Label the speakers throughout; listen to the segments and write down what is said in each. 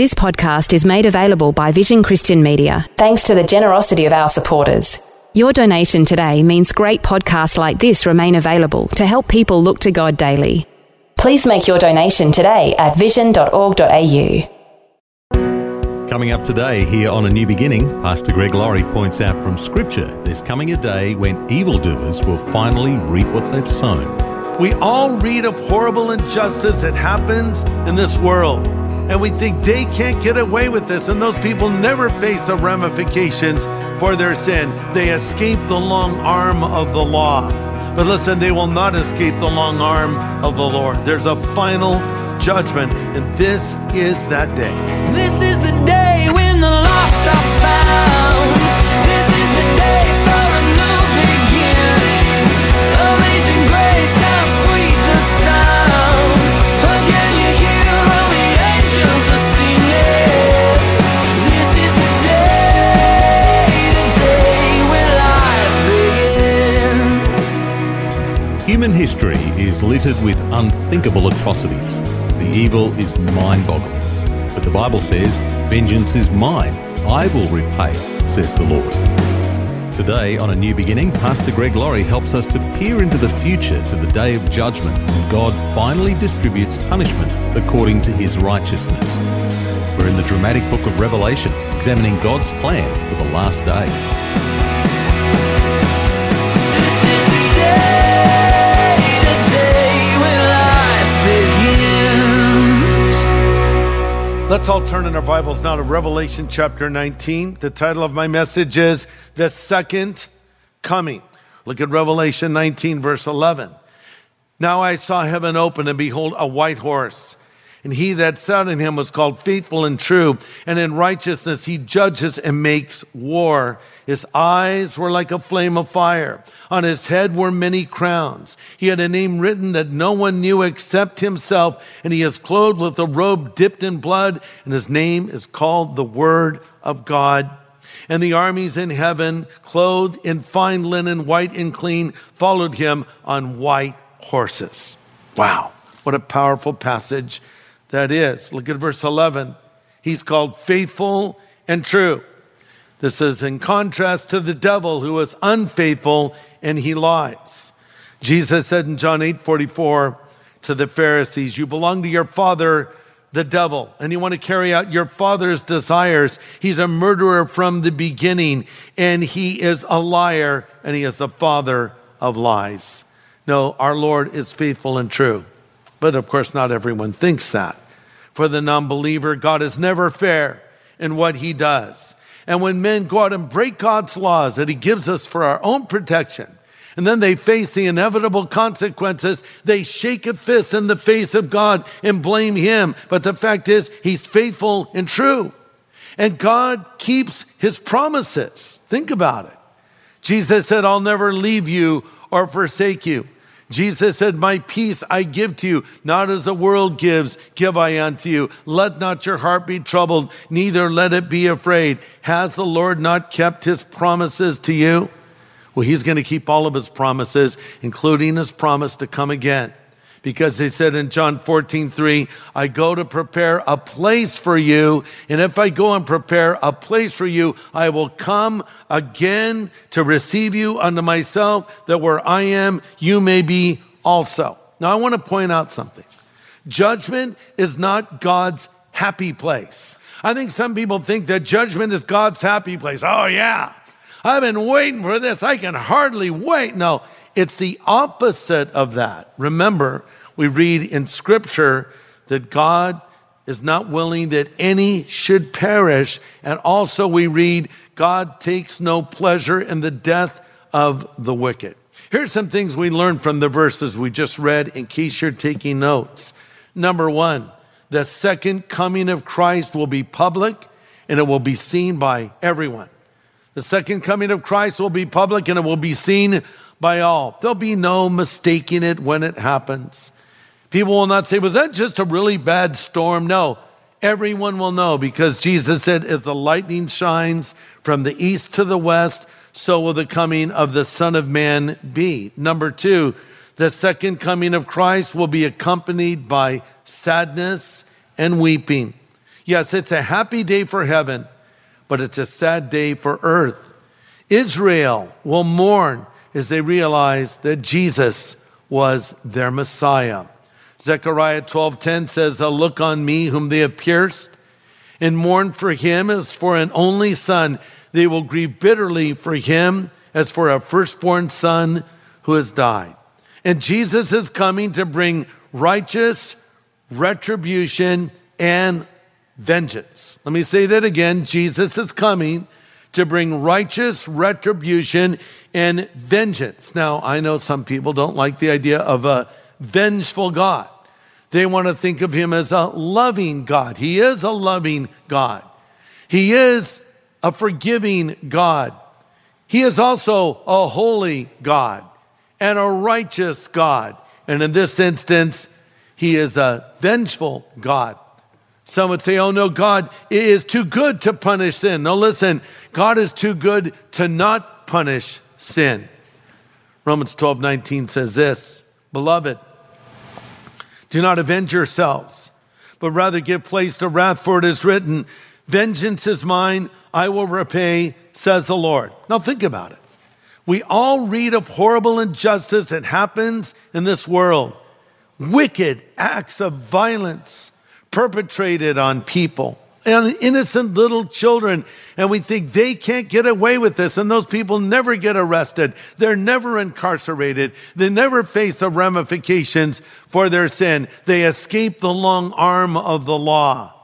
Speaker 1: This podcast is made available by Vision Christian Media, thanks to the generosity of our supporters. Your donation today means great podcasts like this remain available to help people look to God daily. Please make your donation today at vision.org.au.
Speaker 2: Coming up today here on A New Beginning, Pastor Greg Laurie points out from Scripture there's coming a day when evildoers will finally reap what they've sown.
Speaker 3: We all read of horrible injustice that happens in this world and we think they can't get away with this, and those people never face the ramifications for their sin. They escape the long arm of the law. But listen, they will not escape the long arm of the Lord. There's a final judgment, and this is that day.
Speaker 4: This is the day when the lost are found. This is the day for a new beginning. Amazing grace,
Speaker 2: Human history is littered with unthinkable atrocities. The evil is mind boggling. But the Bible says, Vengeance is mine, I will repay, says the Lord. Today, on A New Beginning, Pastor Greg Laurie helps us to peer into the future to the day of judgment when God finally distributes punishment according to his righteousness. We're in the dramatic book of Revelation, examining God's plan for the last days.
Speaker 3: Let's all turn in our Bibles now to Revelation chapter 19. The title of my message is The Second Coming. Look at Revelation 19, verse 11. Now I saw heaven open, and behold, a white horse. And he that sat in him was called faithful and true, and in righteousness he judges and makes war. His eyes were like a flame of fire. On his head were many crowns. He had a name written that no one knew except himself, and he is clothed with a robe dipped in blood, and his name is called the Word of God. And the armies in heaven, clothed in fine linen, white and clean, followed him on white horses. Wow, what a powerful passage that is. Look at verse 11. He's called faithful and true. This is in contrast to the devil who is unfaithful and he lies. Jesus said in John 8 44 to the Pharisees, You belong to your father, the devil, and you want to carry out your father's desires. He's a murderer from the beginning, and he is a liar, and he is the father of lies. No, our Lord is faithful and true. But of course, not everyone thinks that. For the non believer, God is never fair in what he does. And when men go out and break God's laws that he gives us for our own protection, and then they face the inevitable consequences, they shake a fist in the face of God and blame him. But the fact is, he's faithful and true. And God keeps his promises. Think about it. Jesus said, I'll never leave you or forsake you. Jesus said, My peace I give to you, not as the world gives, give I unto you. Let not your heart be troubled, neither let it be afraid. Has the Lord not kept his promises to you? Well, he's going to keep all of his promises, including his promise to come again. Because he said in John 14, 3, I go to prepare a place for you. And if I go and prepare a place for you, I will come again to receive you unto myself, that where I am, you may be also. Now, I want to point out something. Judgment is not God's happy place. I think some people think that judgment is God's happy place. Oh, yeah. I've been waiting for this. I can hardly wait. No, it's the opposite of that. Remember, we read in Scripture that God is not willing that any should perish. And also, we read, God takes no pleasure in the death of the wicked. Here's some things we learned from the verses we just read in case you're taking notes. Number one, the second coming of Christ will be public and it will be seen by everyone. The second coming of Christ will be public and it will be seen by all. There'll be no mistaking it when it happens. People will not say, Was that just a really bad storm? No, everyone will know because Jesus said, As the lightning shines from the east to the west, so will the coming of the Son of Man be. Number two, the second coming of Christ will be accompanied by sadness and weeping. Yes, it's a happy day for heaven, but it's a sad day for earth. Israel will mourn as they realize that Jesus was their Messiah. Zechariah 12:10 says, A "Look on me whom they have pierced, and mourn for him as for an only son. They will grieve bitterly for him as for a firstborn son who has died." And Jesus is coming to bring righteous retribution and vengeance. Let me say that again. Jesus is coming to bring righteous retribution and vengeance. Now, I know some people don't like the idea of a vengeful God. They want to think of him as a loving God. He is a loving God. He is a forgiving God. He is also a holy God and a righteous God. And in this instance, he is a vengeful God. Some would say, oh no, God is too good to punish sin. No, listen, God is too good to not punish sin. Romans 12, 19 says this Beloved, do not avenge yourselves, but rather give place to wrath, for it is written, Vengeance is mine, I will repay, says the Lord. Now think about it. We all read of horrible injustice that happens in this world, wicked acts of violence perpetrated on people and innocent little children, and we think they can't get away with this, and those people never get arrested. They're never incarcerated. They never face the ramifications for their sin. They escape the long arm of the law.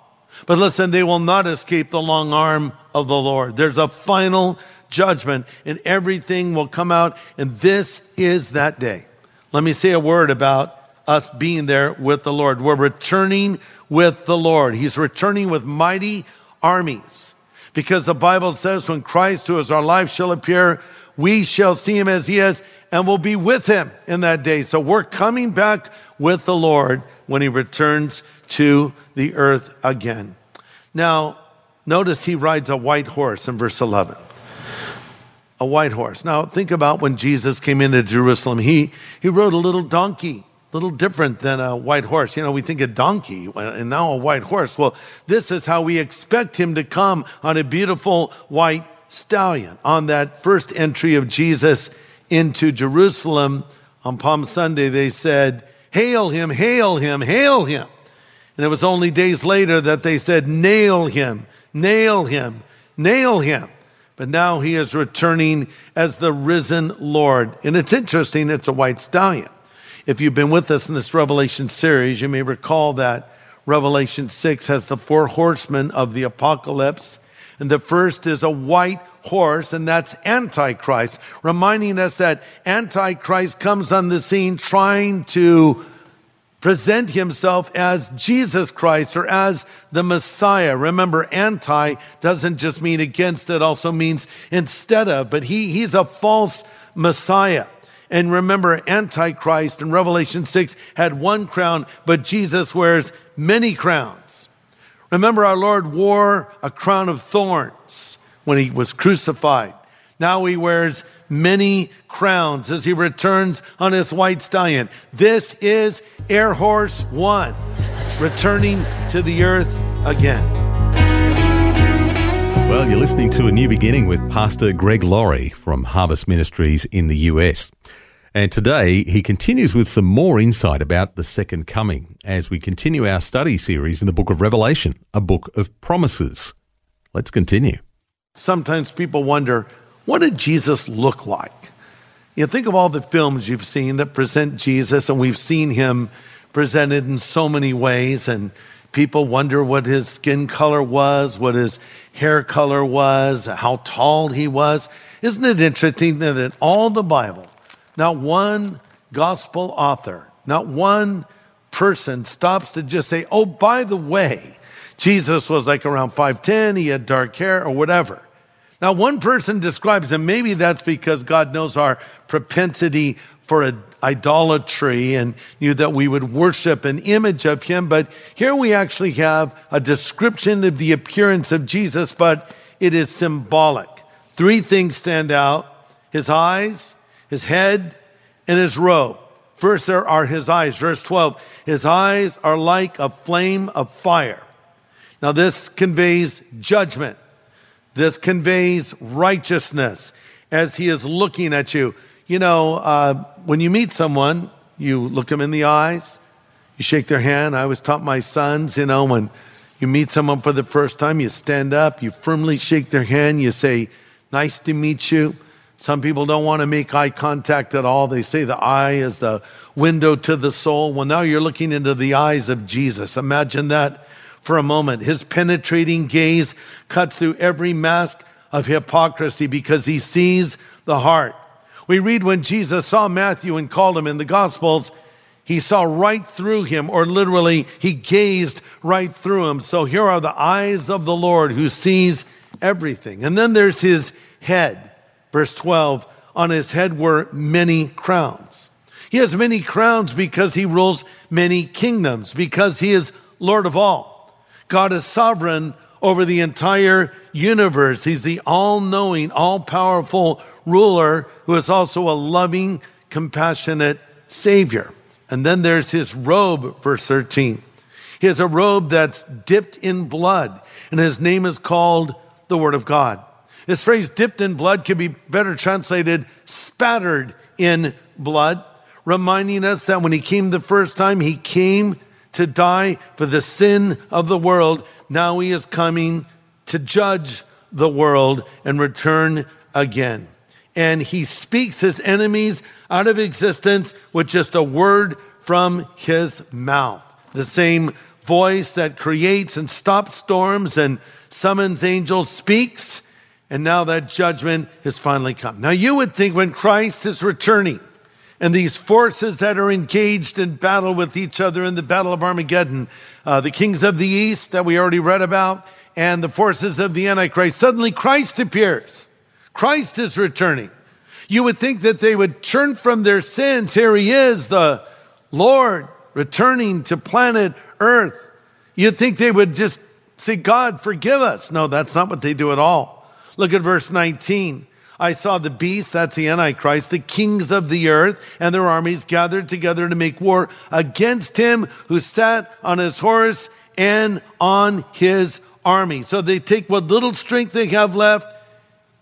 Speaker 3: But listen, they will not escape the long arm of the Lord. There's a final judgment, and everything will come out, and this is that day. Let me say a word about us being there with the Lord. We're returning with the Lord. He's returning with mighty armies. Because the Bible says, when Christ, who is our life, shall appear, we shall see him as he is and will be with him in that day. So we're coming back with the Lord when he returns to the earth again. Now, notice he rides a white horse in verse 11. A white horse. Now, think about when Jesus came into Jerusalem. He, he rode a little donkey little different than a white horse. You know, we think a donkey and now a white horse. Well, this is how we expect him to come on a beautiful white stallion. On that first entry of Jesus into Jerusalem on Palm Sunday, they said, Hail him, hail him, hail him. And it was only days later that they said, Nail him, nail him, nail him. But now he is returning as the risen Lord. And it's interesting, it's a white stallion. If you've been with us in this Revelation series, you may recall that Revelation 6 has the four horsemen of the apocalypse. And the first is a white horse, and that's Antichrist, reminding us that Antichrist comes on the scene trying to present himself as Jesus Christ or as the Messiah. Remember, anti doesn't just mean against, it also means instead of, but he, he's a false Messiah. And remember, Antichrist in Revelation 6 had one crown, but Jesus wears many crowns. Remember, our Lord wore a crown of thorns when he was crucified. Now he wears many crowns as he returns on his white stallion. This is Air Horse One, returning to the earth again.
Speaker 2: Well, you're listening to A New Beginning with Pastor Greg Laurie from Harvest Ministries in the US. And today he continues with some more insight about the second coming as we continue our study series in the book of Revelation, a book of promises. Let's continue.
Speaker 3: Sometimes people wonder, what did Jesus look like? You think of all the films you've seen that present Jesus, and we've seen him presented in so many ways, and people wonder what his skin color was, what his hair color was, how tall he was. Isn't it interesting that in all the Bible, not one gospel author, not one person stops to just say, oh, by the way, Jesus was like around 5'10, he had dark hair or whatever. Now, one person describes him, maybe that's because God knows our propensity for a- idolatry and knew that we would worship an image of him. But here we actually have a description of the appearance of Jesus, but it is symbolic. Three things stand out his eyes, his head, and his robe. First, there are his eyes. Verse 12 His eyes are like a flame of fire. Now, this conveys judgment. This conveys righteousness as he is looking at you. You know, uh, when you meet someone, you look them in the eyes, you shake their hand. I always taught my sons, you know, when you meet someone for the first time, you stand up, you firmly shake their hand, you say, Nice to meet you. Some people don't want to make eye contact at all. They say the eye is the window to the soul. Well, now you're looking into the eyes of Jesus. Imagine that for a moment. His penetrating gaze cuts through every mask of hypocrisy because he sees the heart. We read when Jesus saw Matthew and called him in the Gospels, he saw right through him, or literally, he gazed right through him. So here are the eyes of the Lord who sees everything. And then there's his head. Verse 12 on his head were many crowns. He has many crowns because he rules many kingdoms, because he is Lord of all. God is sovereign over the entire universe. He's the all knowing, all powerful ruler who is also a loving, compassionate Savior. And then there's his robe, verse 13. He has a robe that's dipped in blood, and his name is called the Word of God. This phrase, dipped in blood, could be better translated spattered in blood, reminding us that when he came the first time, he came to die for the sin of the world. Now he is coming to judge the world and return again. And he speaks his enemies out of existence with just a word from his mouth. The same voice that creates and stops storms and summons angels speaks and now that judgment has finally come. Now, you would think when Christ is returning and these forces that are engaged in battle with each other in the Battle of Armageddon, uh, the kings of the east that we already read about, and the forces of the Antichrist, suddenly Christ appears. Christ is returning. You would think that they would turn from their sins. Here he is, the Lord returning to planet Earth. You'd think they would just say, God, forgive us. No, that's not what they do at all. Look at verse 19. I saw the beast, that's the Antichrist, the kings of the earth and their armies gathered together to make war against him who sat on his horse and on his army. So they take what little strength they have left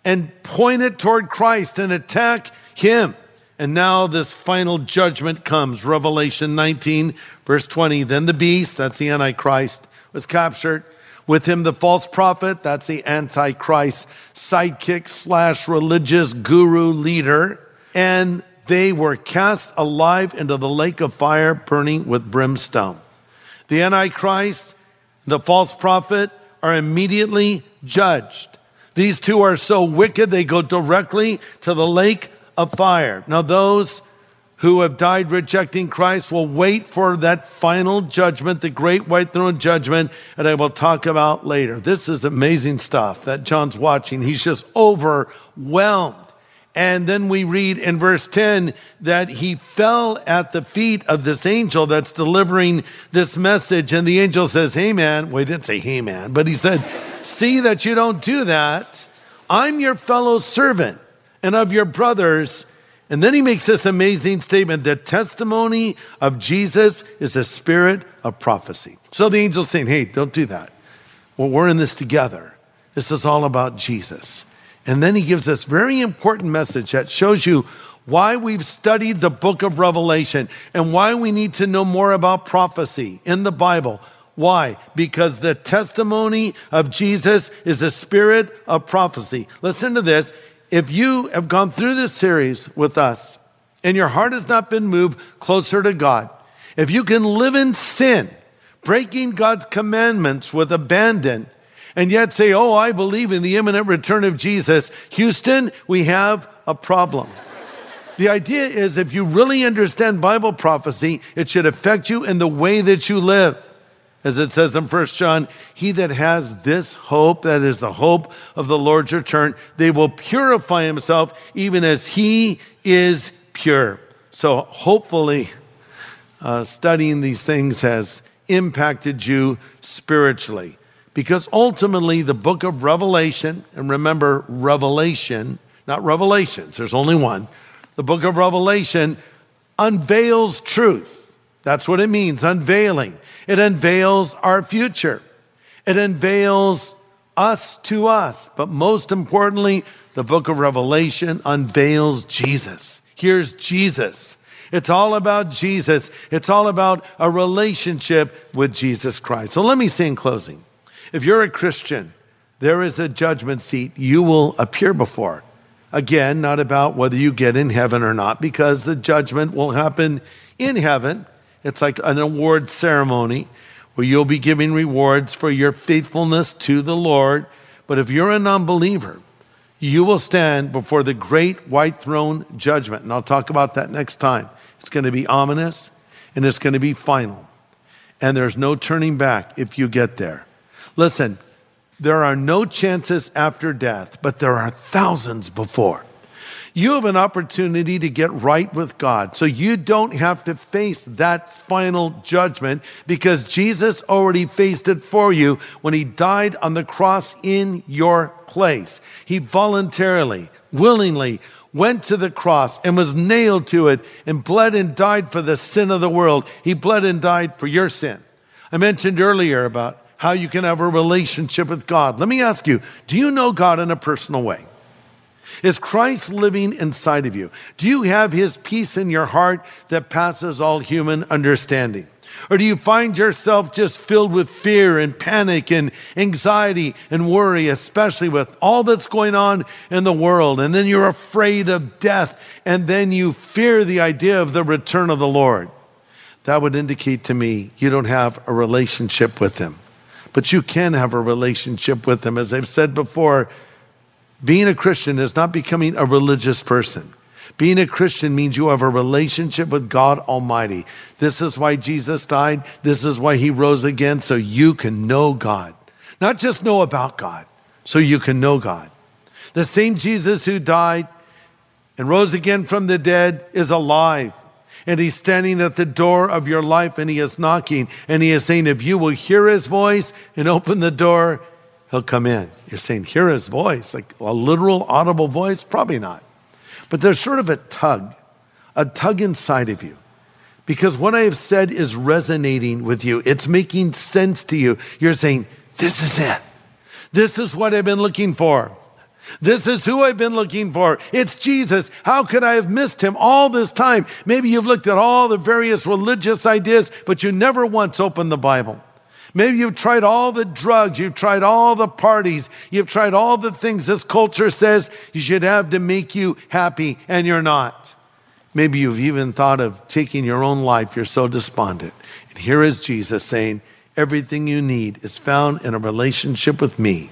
Speaker 3: and point it toward Christ and attack him. And now this final judgment comes. Revelation 19, verse 20. Then the beast, that's the Antichrist, was captured with him, the false prophet, that's the Antichrist, sidekick slash religious guru leader. And they were cast alive into the lake of fire burning with brimstone. The Antichrist, the false prophet are immediately judged. These two are so wicked, they go directly to the lake of fire. Now, those who have died rejecting Christ will wait for that final judgment, the great white throne judgment, and I will talk about later. This is amazing stuff that John's watching. He's just overwhelmed. And then we read in verse 10 that he fell at the feet of this angel that's delivering this message. And the angel says, Hey, man. Well, he didn't say, Hey, man, but he said, See that you don't do that. I'm your fellow servant and of your brothers and then he makes this amazing statement the testimony of Jesus is a spirit of prophecy. So the angel's saying, hey, don't do that. Well, we're in this together. This is all about Jesus. And then he gives this very important message that shows you why we've studied the book of Revelation and why we need to know more about prophecy in the Bible. Why? Because the testimony of Jesus is a spirit of prophecy. Listen to this if you have gone through this series with us and your heart has not been moved closer to God, if you can live in sin, breaking God's commandments with abandon, and yet say, Oh, I believe in the imminent return of Jesus, Houston, we have a problem. the idea is if you really understand Bible prophecy, it should affect you in the way that you live. As it says in 1 John, he that has this hope, that is the hope of the Lord's return, they will purify himself even as he is pure. So hopefully, uh, studying these things has impacted you spiritually. Because ultimately, the book of Revelation, and remember, Revelation, not Revelations, there's only one. The book of Revelation unveils truth. That's what it means, unveiling. It unveils our future. It unveils us to us. But most importantly, the book of Revelation unveils Jesus. Here's Jesus. It's all about Jesus. It's all about a relationship with Jesus Christ. So let me say in closing if you're a Christian, there is a judgment seat you will appear before. Again, not about whether you get in heaven or not, because the judgment will happen in heaven. It's like an award ceremony where you'll be giving rewards for your faithfulness to the Lord. But if you're a non-believer, you will stand before the great white throne judgment. And I'll talk about that next time. It's going to be ominous and it's going to be final. And there's no turning back if you get there. Listen, there are no chances after death, but there are thousands before. You have an opportunity to get right with God. So you don't have to face that final judgment because Jesus already faced it for you when he died on the cross in your place. He voluntarily, willingly went to the cross and was nailed to it and bled and died for the sin of the world. He bled and died for your sin. I mentioned earlier about how you can have a relationship with God. Let me ask you do you know God in a personal way? Is Christ living inside of you? Do you have his peace in your heart that passes all human understanding? Or do you find yourself just filled with fear and panic and anxiety and worry, especially with all that's going on in the world? And then you're afraid of death, and then you fear the idea of the return of the Lord. That would indicate to me you don't have a relationship with him. But you can have a relationship with him. As I've said before, being a Christian is not becoming a religious person. Being a Christian means you have a relationship with God Almighty. This is why Jesus died. This is why he rose again, so you can know God. Not just know about God, so you can know God. The same Jesus who died and rose again from the dead is alive. And he's standing at the door of your life and he is knocking and he is saying, if you will hear his voice and open the door, he'll come in. You're saying, hear his voice, like a literal audible voice? Probably not. But there's sort of a tug, a tug inside of you. Because what I have said is resonating with you. It's making sense to you. You're saying, this is it. This is what I've been looking for. This is who I've been looking for. It's Jesus. How could I have missed him all this time? Maybe you've looked at all the various religious ideas, but you never once opened the Bible. Maybe you've tried all the drugs, you've tried all the parties, you've tried all the things this culture says you should have to make you happy, and you're not. Maybe you've even thought of taking your own life, you're so despondent. And here is Jesus saying, Everything you need is found in a relationship with me.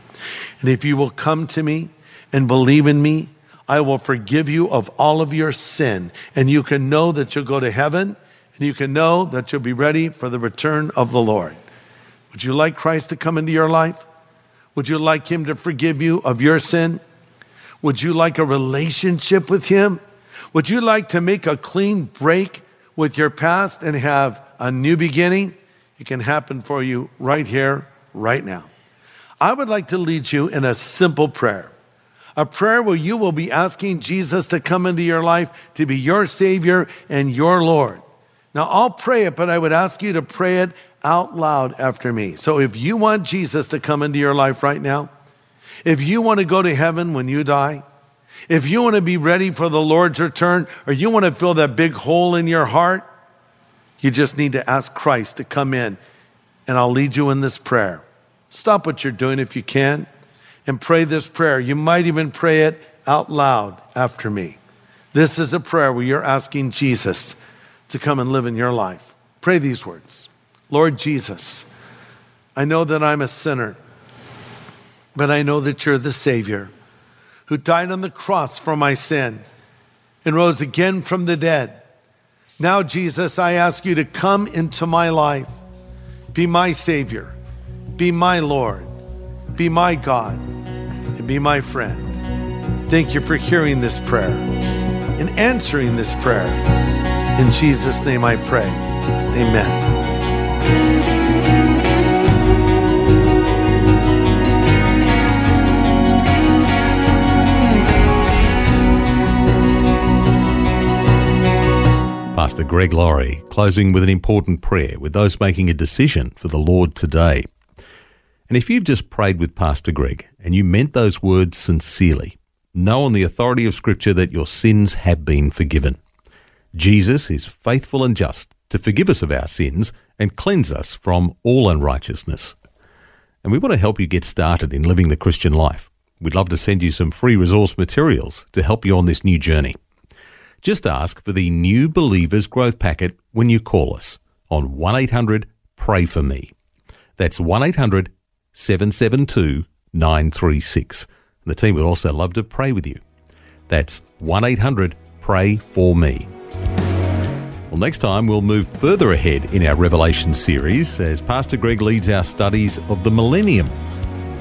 Speaker 3: And if you will come to me and believe in me, I will forgive you of all of your sin. And you can know that you'll go to heaven, and you can know that you'll be ready for the return of the Lord. Would you like Christ to come into your life? Would you like Him to forgive you of your sin? Would you like a relationship with Him? Would you like to make a clean break with your past and have a new beginning? It can happen for you right here, right now. I would like to lead you in a simple prayer. A prayer where you will be asking Jesus to come into your life to be your Savior and your Lord. Now, I'll pray it, but I would ask you to pray it out loud after me. So if you want Jesus to come into your life right now, if you want to go to heaven when you die, if you want to be ready for the Lord's return, or you want to fill that big hole in your heart, you just need to ask Christ to come in, and I'll lead you in this prayer. Stop what you're doing if you can and pray this prayer. You might even pray it out loud after me. This is a prayer where you're asking Jesus to come and live in your life. Pray these words. Lord Jesus, I know that I'm a sinner, but I know that you're the Savior who died on the cross for my sin and rose again from the dead. Now, Jesus, I ask you to come into my life. Be my Savior. Be my Lord. Be my God. And be my friend. Thank you for hearing this prayer and answering this prayer. In Jesus' name I pray. Amen.
Speaker 2: Pastor Greg Laurie closing with an important prayer with those making a decision for the Lord today. And if you've just prayed with Pastor Greg and you meant those words sincerely, know on the authority of Scripture that your sins have been forgiven. Jesus is faithful and just to forgive us of our sins and cleanse us from all unrighteousness. And we want to help you get started in living the Christian life. We'd love to send you some free resource materials to help you on this new journey. Just ask for the New Believers Growth Packet when you call us on 1 800 Pray For Me. That's 1 800 772 936. The team would also love to pray with you. That's 1 800 Pray For Me. Well, next time we'll move further ahead in our Revelation series as Pastor Greg leads our studies of the millennium.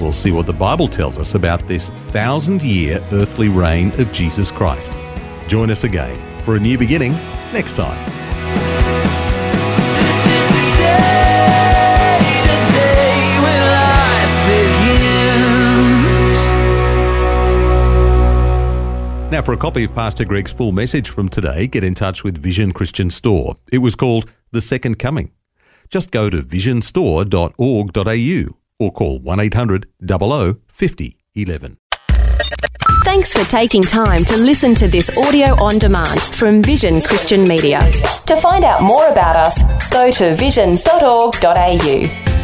Speaker 2: We'll see what the Bible tells us about this thousand year earthly reign of Jesus Christ. Join us again for a new beginning next time. Now, for a copy of Pastor Greg's full message from today, get in touch with Vision Christian Store. It was called The Second Coming. Just go to visionstore.org.au or call 1 800 00 50 11.
Speaker 1: Thanks for taking time to listen to this audio on demand from Vision Christian Media. To find out more about us, go to vision.org.au.